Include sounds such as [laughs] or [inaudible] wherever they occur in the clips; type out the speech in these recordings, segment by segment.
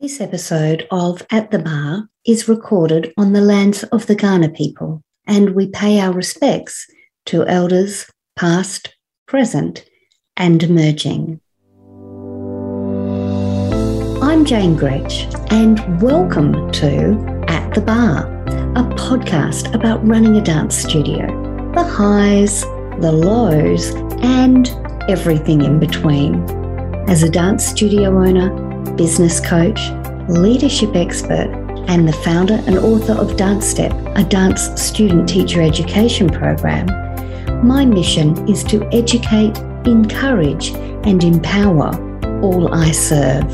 This episode of At the Bar is recorded on the lands of the Kaurna people, and we pay our respects to elders past, present, and emerging. I'm Jane Grech, and welcome to At the Bar, a podcast about running a dance studio the highs, the lows, and everything in between. As a dance studio owner, business coach, leadership expert, and the founder and author of Dance Step, a dance student teacher education program, my mission is to educate, encourage, and empower all I serve.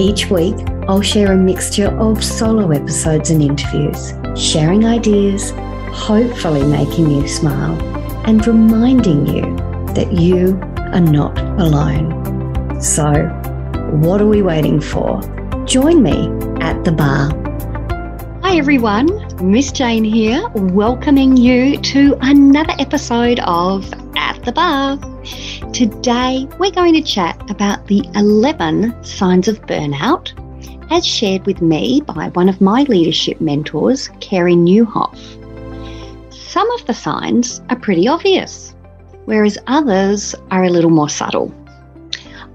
Each week, I'll share a mixture of solo episodes and interviews, sharing ideas, hopefully making you smile, and reminding you that you are not alone. So, what are we waiting for? Join me at the bar. Hi everyone, Miss Jane here, welcoming you to another episode of At the Bar. Today we're going to chat about the 11 signs of burnout as shared with me by one of my leadership mentors, Carey Nieuwhof. Some of the signs are pretty obvious, whereas others are a little more subtle.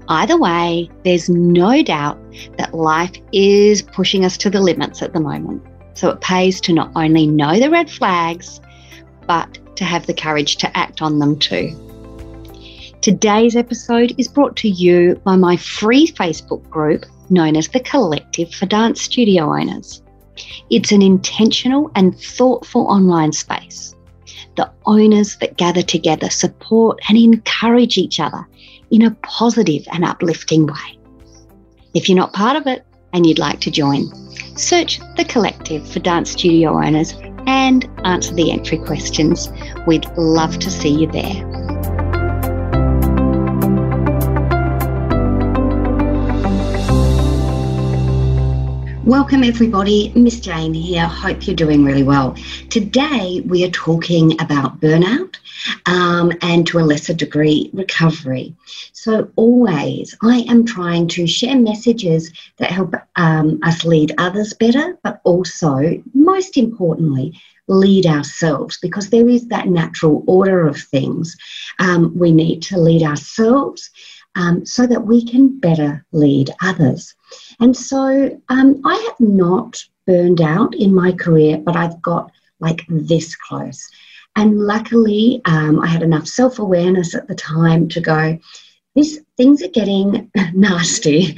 Either way, there's no doubt that life is pushing us to the limits at the moment. So it pays to not only know the red flags, but to have the courage to act on them too. Today's episode is brought to you by my free Facebook group known as the Collective for Dance Studio Owners. It's an intentional and thoughtful online space. The owners that gather together support and encourage each other in a positive and uplifting way. If you're not part of it and you'd like to join, search the collective for dance studio owners and answer the entry questions. We'd love to see you there. Welcome, everybody. Miss Jane here. Hope you're doing really well. Today, we are talking about burnout um, and to a lesser degree, recovery. So, always, I am trying to share messages that help um, us lead others better, but also, most importantly, lead ourselves because there is that natural order of things. Um, we need to lead ourselves um, so that we can better lead others. And so um, I have not burned out in my career, but I've got like this close. And luckily, um, I had enough self awareness at the time to go, this things are getting [laughs] nasty.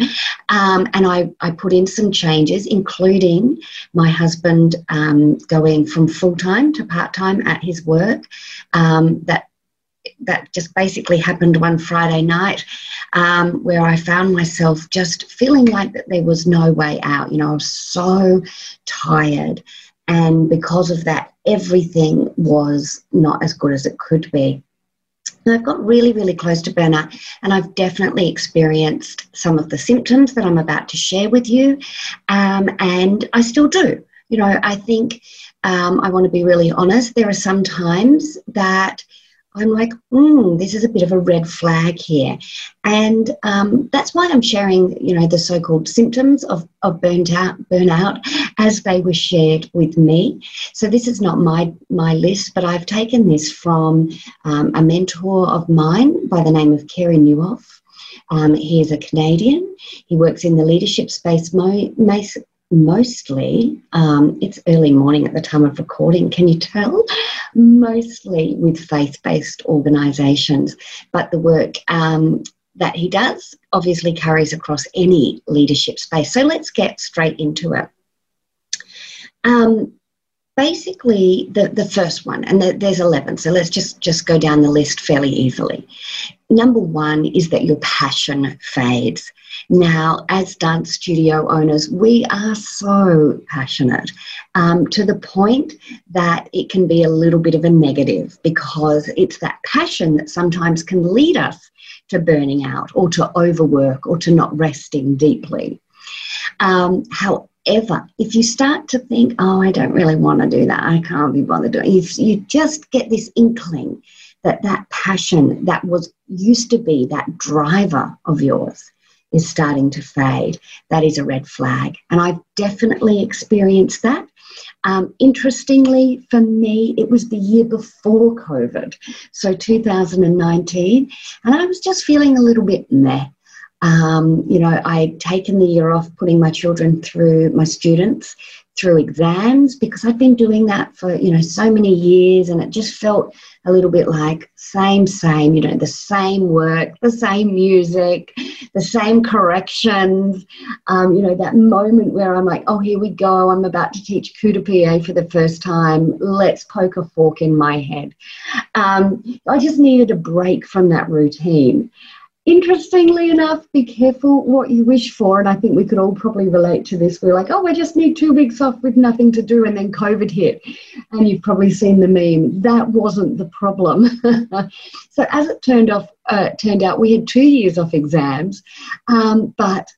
Um, and I, I put in some changes, including my husband um, going from full time to part time at his work. Um, that that just basically happened one Friday night um, where I found myself just feeling like that there was no way out. You know, I was so tired. And because of that, everything was not as good as it could be. And I've got really, really close to burnout, and I've definitely experienced some of the symptoms that I'm about to share with you, um, and I still do. You know, I think um, I want to be really honest. There are some times that I'm like, mm, this is a bit of a red flag here. And um, that's why I'm sharing, you know, the so-called symptoms of, of burnt out, burnout as they were shared with me. So this is not my, my list, but I've taken this from um, a mentor of mine by the name of Carey Nieuwhof. Um, he is a Canadian. He works in the leadership space mo- mostly, um, it's early morning at the time of recording, can you tell? Mostly with faith based organisations. But the work um, that he does obviously carries across any leadership space. So let's get straight into it. Um, basically the, the first one and the, there's 11 so let's just just go down the list fairly easily. Number one is that your passion fades. Now as dance studio owners we are so passionate um, to the point that it can be a little bit of a negative because it's that passion that sometimes can lead us to burning out or to overwork or to not resting deeply. Um, how ever. If you start to think, oh, I don't really want to do that, I can't be bothered doing it, you just get this inkling that that passion that was used to be that driver of yours is starting to fade, that is a red flag. And I've definitely experienced that. Um, interestingly, for me, it was the year before COVID, so 2019, and I was just feeling a little bit meh. Um, you know, I'd taken the year off putting my children through, my students through exams because I'd been doing that for, you know, so many years and it just felt a little bit like same, same, you know, the same work, the same music, the same corrections. Um, you know, that moment where I'm like, oh, here we go, I'm about to teach coup de pied for the first time. Let's poke a fork in my head. Um, I just needed a break from that routine interestingly enough, be careful what you wish for. And I think we could all probably relate to this. We're like, oh, we just need two weeks off with nothing to do. And then COVID hit. And you've probably seen the meme. That wasn't the problem. [laughs] so as it turned off, uh, turned out, we had two years off exams. Um, but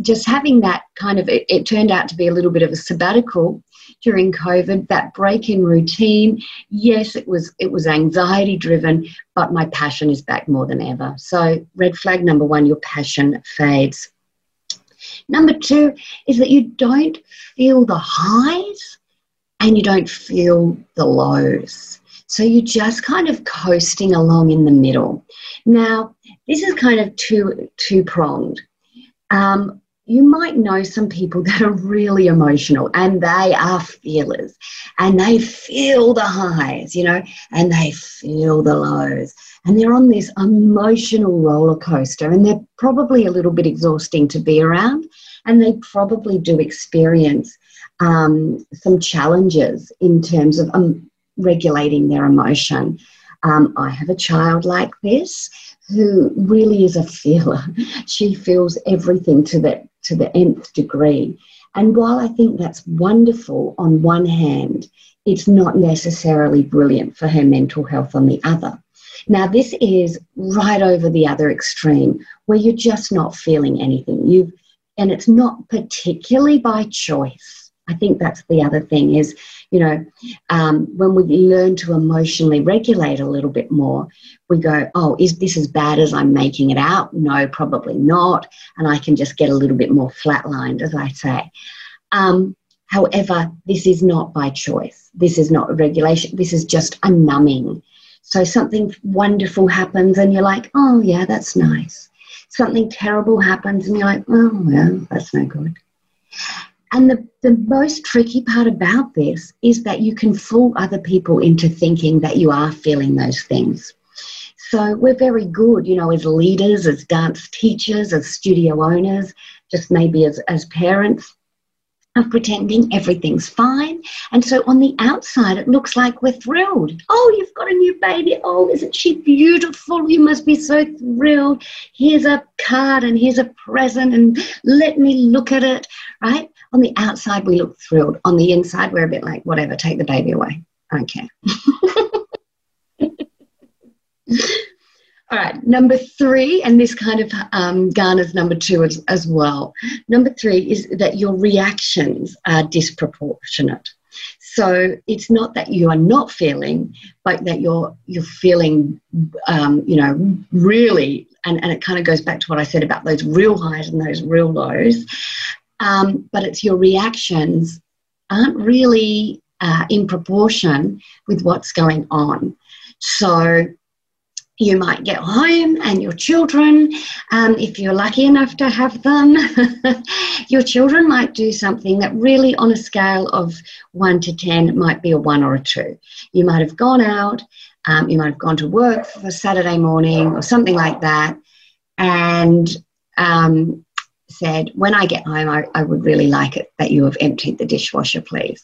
just having that kind of, it, it turned out to be a little bit of a sabbatical during COVID, that break in routine, yes, it was it was anxiety driven, but my passion is back more than ever. So red flag number one, your passion fades. Number two is that you don't feel the highs and you don't feel the lows. So you're just kind of coasting along in the middle. Now, this is kind of two two pronged. Um, you might know some people that are really emotional and they are feelers and they feel the highs, you know, and they feel the lows. And they're on this emotional roller coaster and they're probably a little bit exhausting to be around. And they probably do experience um, some challenges in terms of um, regulating their emotion. Um, I have a child like this who really is a feeler. She feels everything to that to the nth degree. And while I think that's wonderful on one hand, it's not necessarily brilliant for her mental health on the other. Now, this is right over the other extreme where you're just not feeling anything. You and it's not particularly by choice. I think that's the other thing is, you know, um, when we learn to emotionally regulate a little bit more, we go, oh, is this as bad as I'm making it out? No, probably not. And I can just get a little bit more flatlined, as I say. Um, however, this is not by choice. This is not regulation. This is just a numbing. So something wonderful happens and you're like, oh, yeah, that's nice. Something terrible happens and you're like, oh, well, that's no good. And the, the most tricky part about this is that you can fool other people into thinking that you are feeling those things. So we're very good, you know, as leaders, as dance teachers, as studio owners, just maybe as, as parents, of pretending everything's fine. And so on the outside, it looks like we're thrilled. Oh, you've got a new baby. Oh, isn't she beautiful? You must be so thrilled. Here's a card and here's a present, and let me look at it, right? On the outside, we look thrilled. On the inside, we're a bit like, whatever, take the baby away. I don't care. [laughs] All right, number three, and this kind of um, garners number two as, as well. Number three is that your reactions are disproportionate. So it's not that you are not feeling, but that you're you're feeling, um, you know, really, and, and it kind of goes back to what I said about those real highs and those real lows. Um, but it's your reactions aren't really uh, in proportion with what's going on. So you might get home and your children, um, if you're lucky enough to have them, [laughs] your children might do something that really, on a scale of one to 10, might be a one or a two. You might have gone out, um, you might have gone to work for Saturday morning or something like that, and um, said, When I get home, I, I would really like it that you have emptied the dishwasher, please.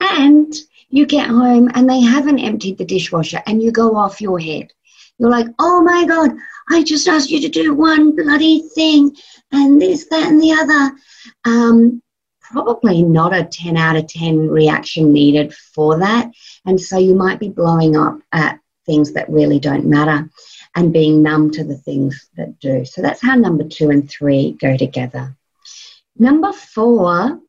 And you get home and they haven't emptied the dishwasher and you go off your head you're like, oh my God, I just asked you to do one bloody thing and this, that, and the other. Um, probably not a 10 out of 10 reaction needed for that. And so you might be blowing up at things that really don't matter and being numb to the things that do. So that's how number two and three go together. Number four,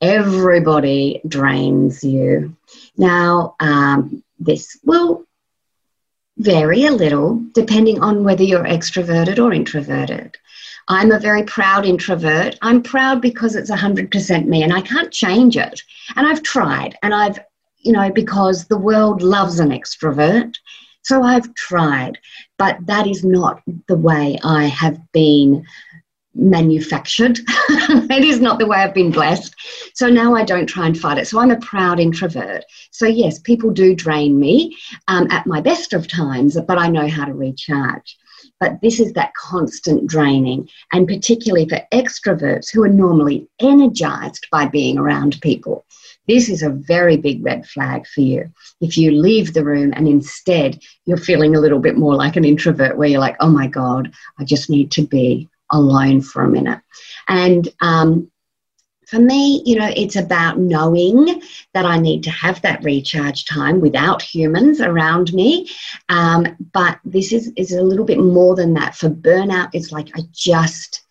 everybody drains you. Now, um, this will vary a little depending on whether you're extroverted or introverted. I'm a very proud introvert. I'm proud because it's 100% me and I can't change it. And I've tried and I've, you know, because the world loves an extrovert. So I've tried, but that is not the way I have been manufactured. [laughs] it is not the way I've been blessed. So now I don't try and fight it. So I'm a proud introvert. So, yes, people do drain me um, at my best of times, but I know how to recharge. But this is that constant draining, and particularly for extroverts who are normally energized by being around people. This is a very big red flag for you. If you leave the room and instead you're feeling a little bit more like an introvert, where you're like, oh my God, I just need to be alone for a minute. And um, for me, you know, it's about knowing that I need to have that recharge time without humans around me. Um, but this is, is a little bit more than that. For burnout, it's like I just,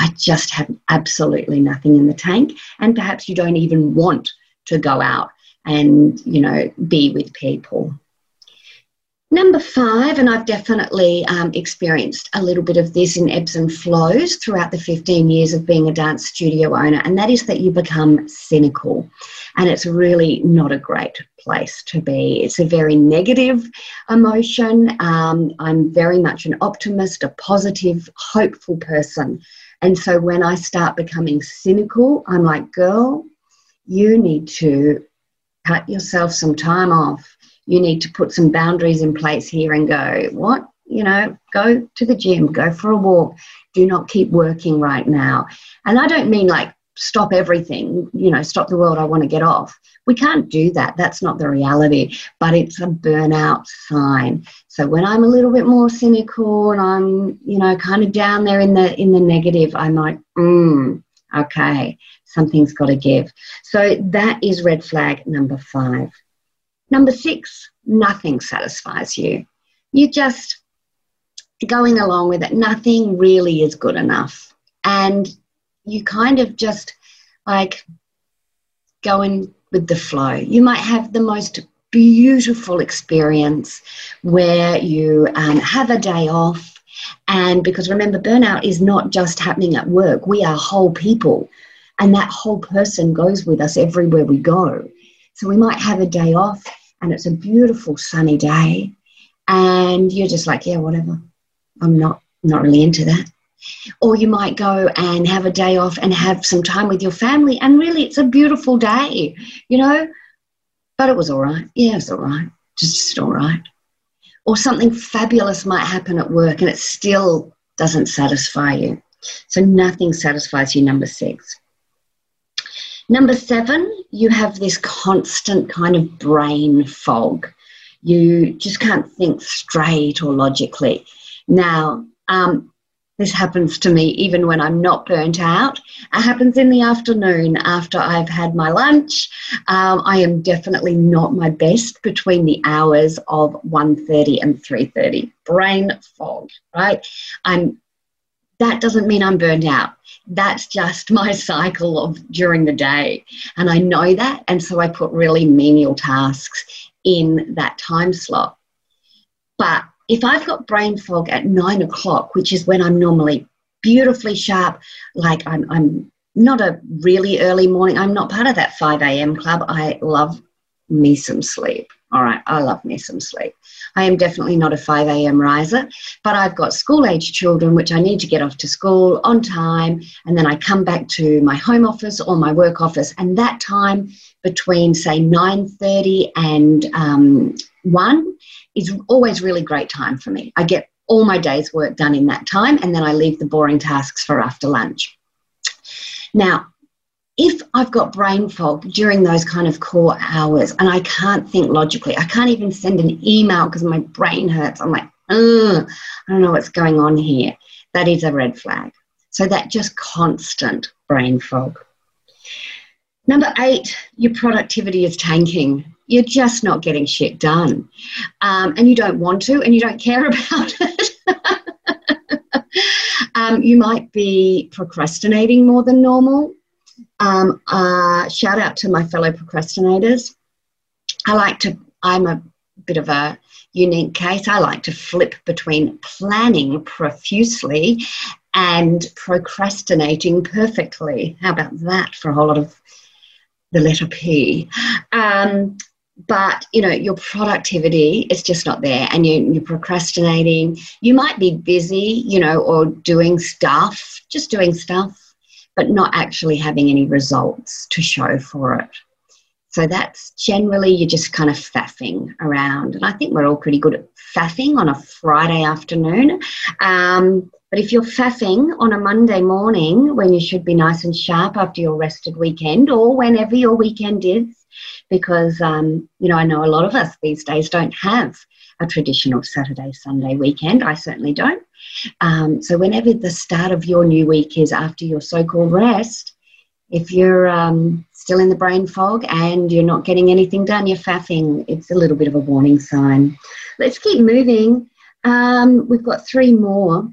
I just have absolutely nothing in the tank. And perhaps you don't even want to go out and, you know, be with people. Number five, and I've definitely um, experienced a little bit of this in ebbs and flows throughout the 15 years of being a dance studio owner, and that is that you become cynical. And it's really not a great place to be. It's a very negative emotion. Um, I'm very much an optimist, a positive, hopeful person. And so when I start becoming cynical, I'm like, girl, you need to cut yourself some time off you need to put some boundaries in place here and go, what? You know, go to the gym, go for a walk. Do not keep working right now. And I don't mean like stop everything, you know, stop the world, I want to get off. We can't do that. That's not the reality, but it's a burnout sign. So when I'm a little bit more cynical and I'm, you know, kind of down there in the in the negative, I'm like, mm, okay, something's got to give. So that is red flag number five. Number six, nothing satisfies you. You're just going along with it. Nothing really is good enough. And you kind of just like going with the flow. You might have the most beautiful experience where you um, have a day off. And because remember, burnout is not just happening at work, we are whole people. And that whole person goes with us everywhere we go. So we might have a day off and it's a beautiful sunny day and you're just like, yeah, whatever. I'm not not really into that. Or you might go and have a day off and have some time with your family and really it's a beautiful day, you know? But it was all right. Yeah, it was all right. Just all right. Or something fabulous might happen at work and it still doesn't satisfy you. So nothing satisfies you, number six. Number seven, you have this constant kind of brain fog. You just can't think straight or logically. Now, um, this happens to me even when I'm not burnt out. It happens in the afternoon after I've had my lunch. Um, I am definitely not my best between the hours of 1.30 and 3.30. Brain fog, right? I'm, that doesn't mean I'm burned out that's just [laughs] my cycle of during the day. And I know that. And so I put really menial tasks in that time slot. But if I've got brain fog at nine o'clock, which is when I'm normally beautifully sharp, like I'm, I'm not a really early morning, I'm not part of that 5 a.m. club. I love me some sleep. All right, I love me some sleep. I am definitely not a 5 a.m. riser, but I've got school age children which I need to get off to school on time, and then I come back to my home office or my work office, and that time between say 9:30 and um, 1 is always really great time for me. I get all my day's work done in that time, and then I leave the boring tasks for after lunch. Now, if I've got brain fog during those kind of core hours and I can't think logically, I can't even send an email because my brain hurts. I'm like, I don't know what's going on here. That is a red flag. So that just constant brain fog. Number eight, your productivity is tanking. You're just not getting shit done. Um, and you don't want to, and you don't care [laughs] about it. [laughs] um, you might be procrastinating more than normal. Um, uh, shout out to my fellow procrastinators. I like to, I'm a bit of a unique case. I like to flip between planning profusely and procrastinating perfectly. How about that for a whole lot of the letter P? Um, but you know your productivity is just not there and you, you're procrastinating you might be busy you know or doing stuff just doing stuff but not actually having any results to show for it so that's generally you're just kind of faffing around and i think we're all pretty good at faffing on a friday afternoon um, but if you're faffing on a monday morning when you should be nice and sharp after your rested weekend or whenever your weekend is because um, you know I know a lot of us these days don't have a traditional Saturday Sunday weekend. I certainly don't. Um, so whenever the start of your new week is after your so-called rest, if you're um, still in the brain fog and you're not getting anything done, you're faffing. It's a little bit of a warning sign. Let's keep moving. Um, we've got three more.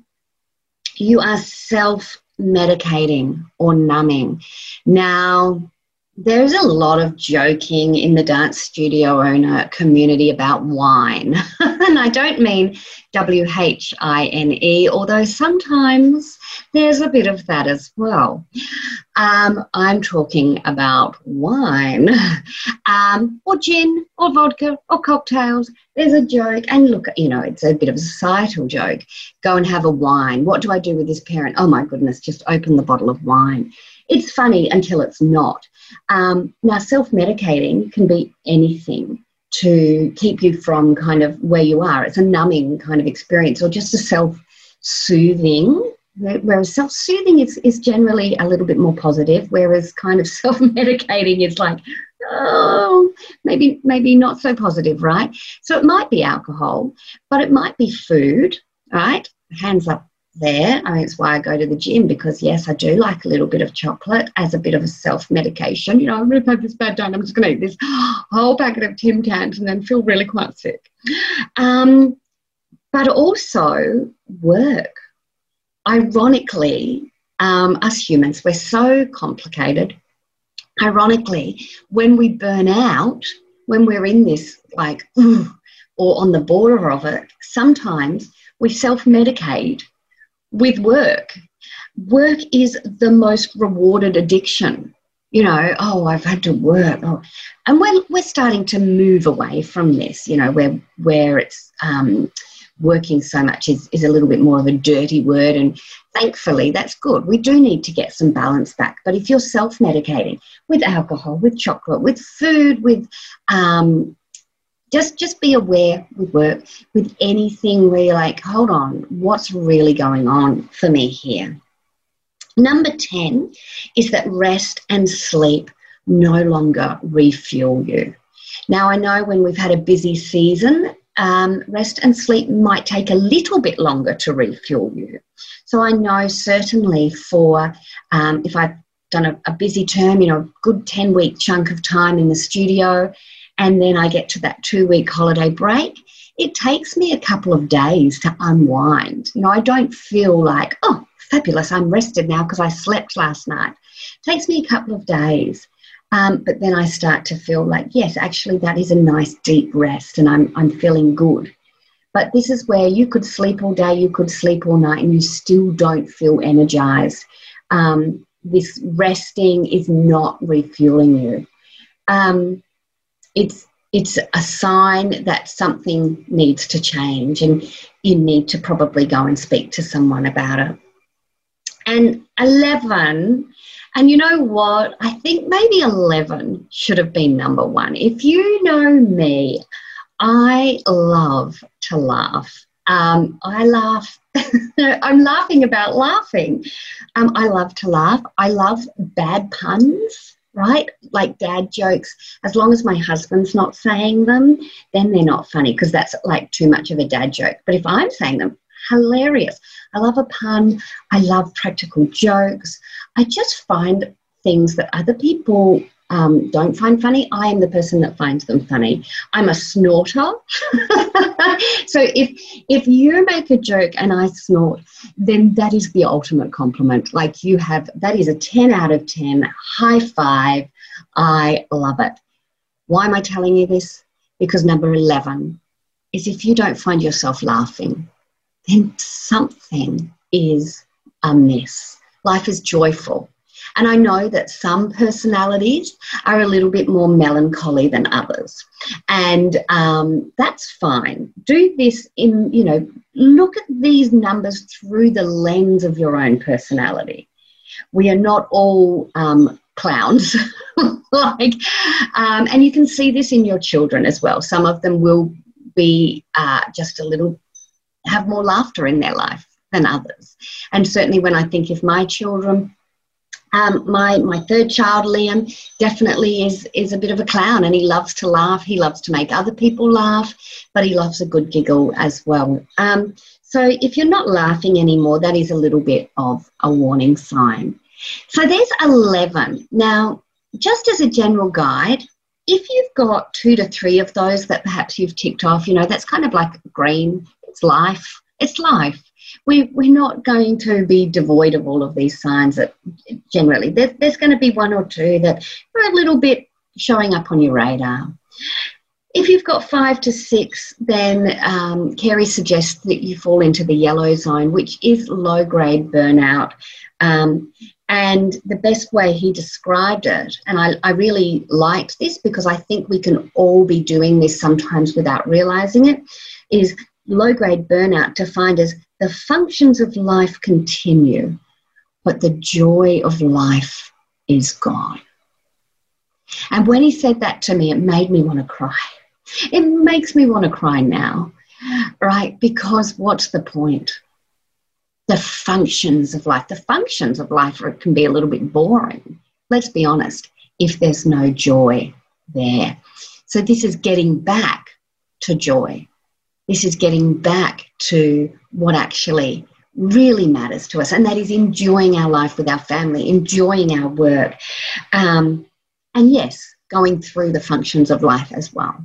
You are self medicating or numbing. Now, there's a lot of joking in the dance studio owner community about wine. [laughs] and I don't mean W H I N E, although sometimes there's a bit of that as well. Um, I'm talking about wine, [laughs] um, or gin, or vodka, or cocktails. There's a joke, and look, you know, it's a bit of a societal joke. Go and have a wine. What do I do with this parent? Oh my goodness, just open the bottle of wine. It's funny until it's not. Um, now, self medicating can be anything to keep you from kind of where you are. It's a numbing kind of experience or just a self soothing. Whereas self soothing is, is generally a little bit more positive, whereas kind of [laughs] self medicating is like, oh, maybe maybe not so positive, right? So it might be alcohol, but it might be food, right? Hands up there. I mean, it's why I go to the gym because, yes, I do like a little bit of chocolate as a bit of a self medication. You know, I'm going to have this bad day I'm just going to eat this whole packet of Tim Tams and then feel really quite sick. Um, but also work. Ironically, um, us humans, we're so complicated. Ironically, when we burn out, when we're in this like, or on the border of it, sometimes we self medicate with work. Work is the most rewarded addiction. You know, oh, I've had to work. Oh. And we're, we're starting to move away from this, you know, where, where it's um, working so much is, is a little bit more of a dirty word. And thankfully, that's good. We do need to get some balance back. But if you're self medicating with alcohol, with chocolate, with food, with um, just just be aware with work with anything where you're like hold on what's really going on for me here? Number 10 is that rest and sleep no longer refuel you. Now i know when we've had a busy season um, rest and sleep might take a little bit longer to refuel you. So i know certainly for um, if i've done a, a busy term you know a good 10 week chunk of time in the studio and then I get to that two week holiday break, it takes me a couple of days to unwind. You know, I don't feel like, oh, fabulous, I'm rested now because I slept last night. It takes me a couple of days. Um, but then I start to feel like, yes, actually, that is a nice deep rest and I'm, I'm feeling good. But this is where you could sleep all day, you could sleep all night, and you still don't feel energized. Um, this resting is not refueling you. Um, it's it's a sign that something needs to change and you need to probably go and speak to someone about it. And 11, and you know what? I think maybe 11 should have been number one. If you know me, I love to laugh. Um, I laugh. [laughs] I'm laughing about laughing. Um, I love to laugh. I love bad puns right? Like dad jokes, as long as my husband's not saying them, then they're not funny because that's like too much of a dad joke. But if I'm saying them, hilarious. I love a pun. I love practical jokes. I just find things that other people um, don't find funny. I am the person that finds them funny. I'm a snorter. [laughs] so if if you make a joke and I snort, then that is the ultimate compliment. Like you have that is a 10 out of 10. High five. I love it. Why am I telling you this? Because number 11 is if you don't find yourself laughing, then something is amiss. Life is joyful. And I know that some personalities are a little bit more melancholy than others. And um, that's fine. Do this in, you know, look at these numbers through the lens of your own personality. We are not all um, clowns. [laughs] like, um, and you can see this in your children as well. Some of them will be uh, just a little, have more laughter in their life than others. And certainly when I think of my children, um, my my third child, Liam, definitely is is a bit of a clown, and he loves to laugh. He loves to make other people laugh, but he loves a good giggle as well. Um, so if you're not laughing anymore, that is a little bit of a warning sign. So there's 11. Now, just as a general guide, if you've got two to three of those that perhaps you've ticked off, you know, that's kind of like green. It's life. It's life we, we're not going to be devoid of all of these signs that generally there, there's going to be one or two that are a little bit showing up on your radar. If you've got five to six, then um, Carey suggests that you fall into the yellow zone, which is low grade burnout. Um, and the best way he described it, and I, I really liked this because I think we can all be doing this sometimes without realizing it, is low grade burnout defined as the functions of life continue, but the joy of life is gone. And when he said that to me, it made me want to cry. It makes me want to cry now, right? Because what's the point? The functions of life, the functions of life can be a little bit boring. Let's be honest, if there's no joy there. So, this is getting back to joy. This is getting back to what actually really matters to us, and that is enjoying our life with our family, enjoying our work, um, and yes, going through the functions of life as well.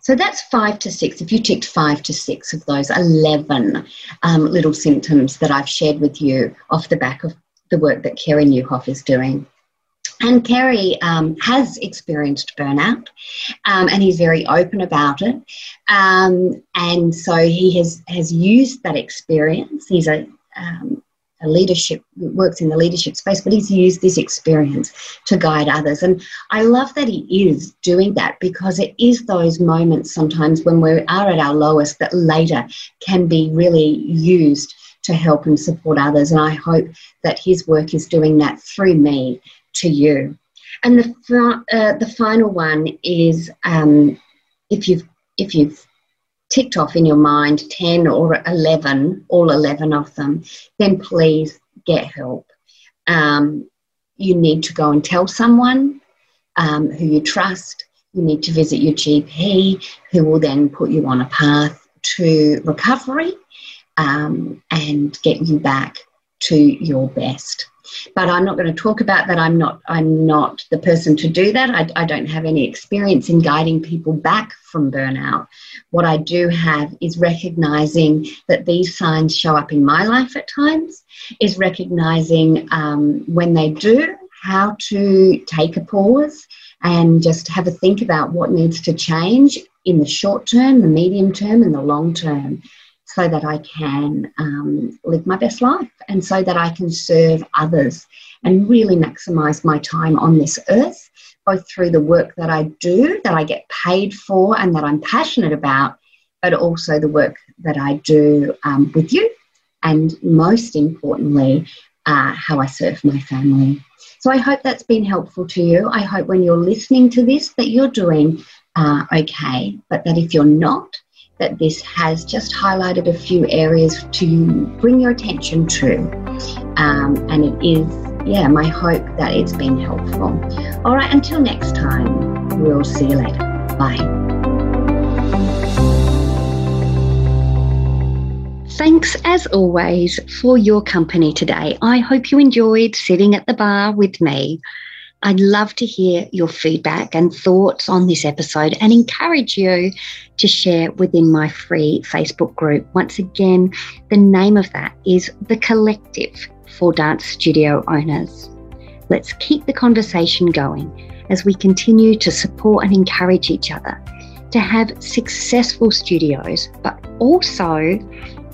So that's five to six. If you ticked five to six of those 11 um, little symptoms that I've shared with you off the back of the work that Carey Nieuwhof is doing. And Carey um, has experienced burnout um, and he's very open about it. Um, and so he has, has used that experience. He's a, um, a leadership, works in the leadership space, but he's used this experience to guide others. And I love that he is doing that because it is those moments sometimes when we are at our lowest that later can be really used to help and support others. And I hope that his work is doing that through me to you. And the uh, the final one is um, if you've if you've ticked off in your mind ten or eleven, all eleven of them, then please get help. Um, you need to go and tell someone um, who you trust. You need to visit your GP, who will then put you on a path to recovery um, and get you back to your best but I'm not going to talk about that. I'm not I'm not the person to do that. I, I don't have any experience in guiding people back from burnout. What I do have is recognizing that these signs show up in my life at times. Is recognizing um, when they do how to take a pause and just have a think about what needs to change in the short term, the medium term, and the long term so that I can um, live my best life and so that I can serve others and really maximize my time on this earth, both through the work that I do, that I get paid for, and that I'm passionate about, but also the work that I do um, with you, and most importantly, uh, how I serve my family. So I hope that's been helpful to you. I hope when you're listening to this that you're doing uh, okay, but that if you're not, that this has just highlighted a few areas to bring your attention to. Um, and it is, yeah, my hope that it's been helpful. All right, until next time, we'll see you later. Bye. Thanks as always for your company today. I hope you enjoyed sitting at the bar with me. I'd love to hear your feedback and thoughts on this episode and encourage you to share within my free Facebook group. Once again, the name of that is The Collective for Dance Studio Owners. Let's keep the conversation going as we continue to support and encourage each other to have successful studios, but also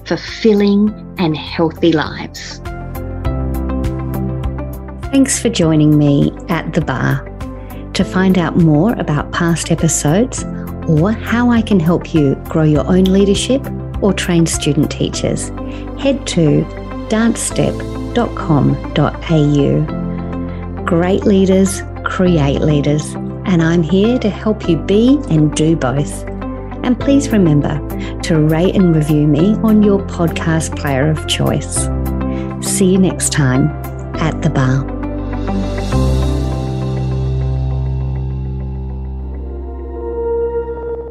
fulfilling and healthy lives. Thanks for joining me at the bar. To find out more about past episodes or how I can help you grow your own leadership or train student teachers, head to dancestep.com.au. Great leaders create leaders, and I'm here to help you be and do both. And please remember to rate and review me on your podcast player of choice. See you next time at the bar.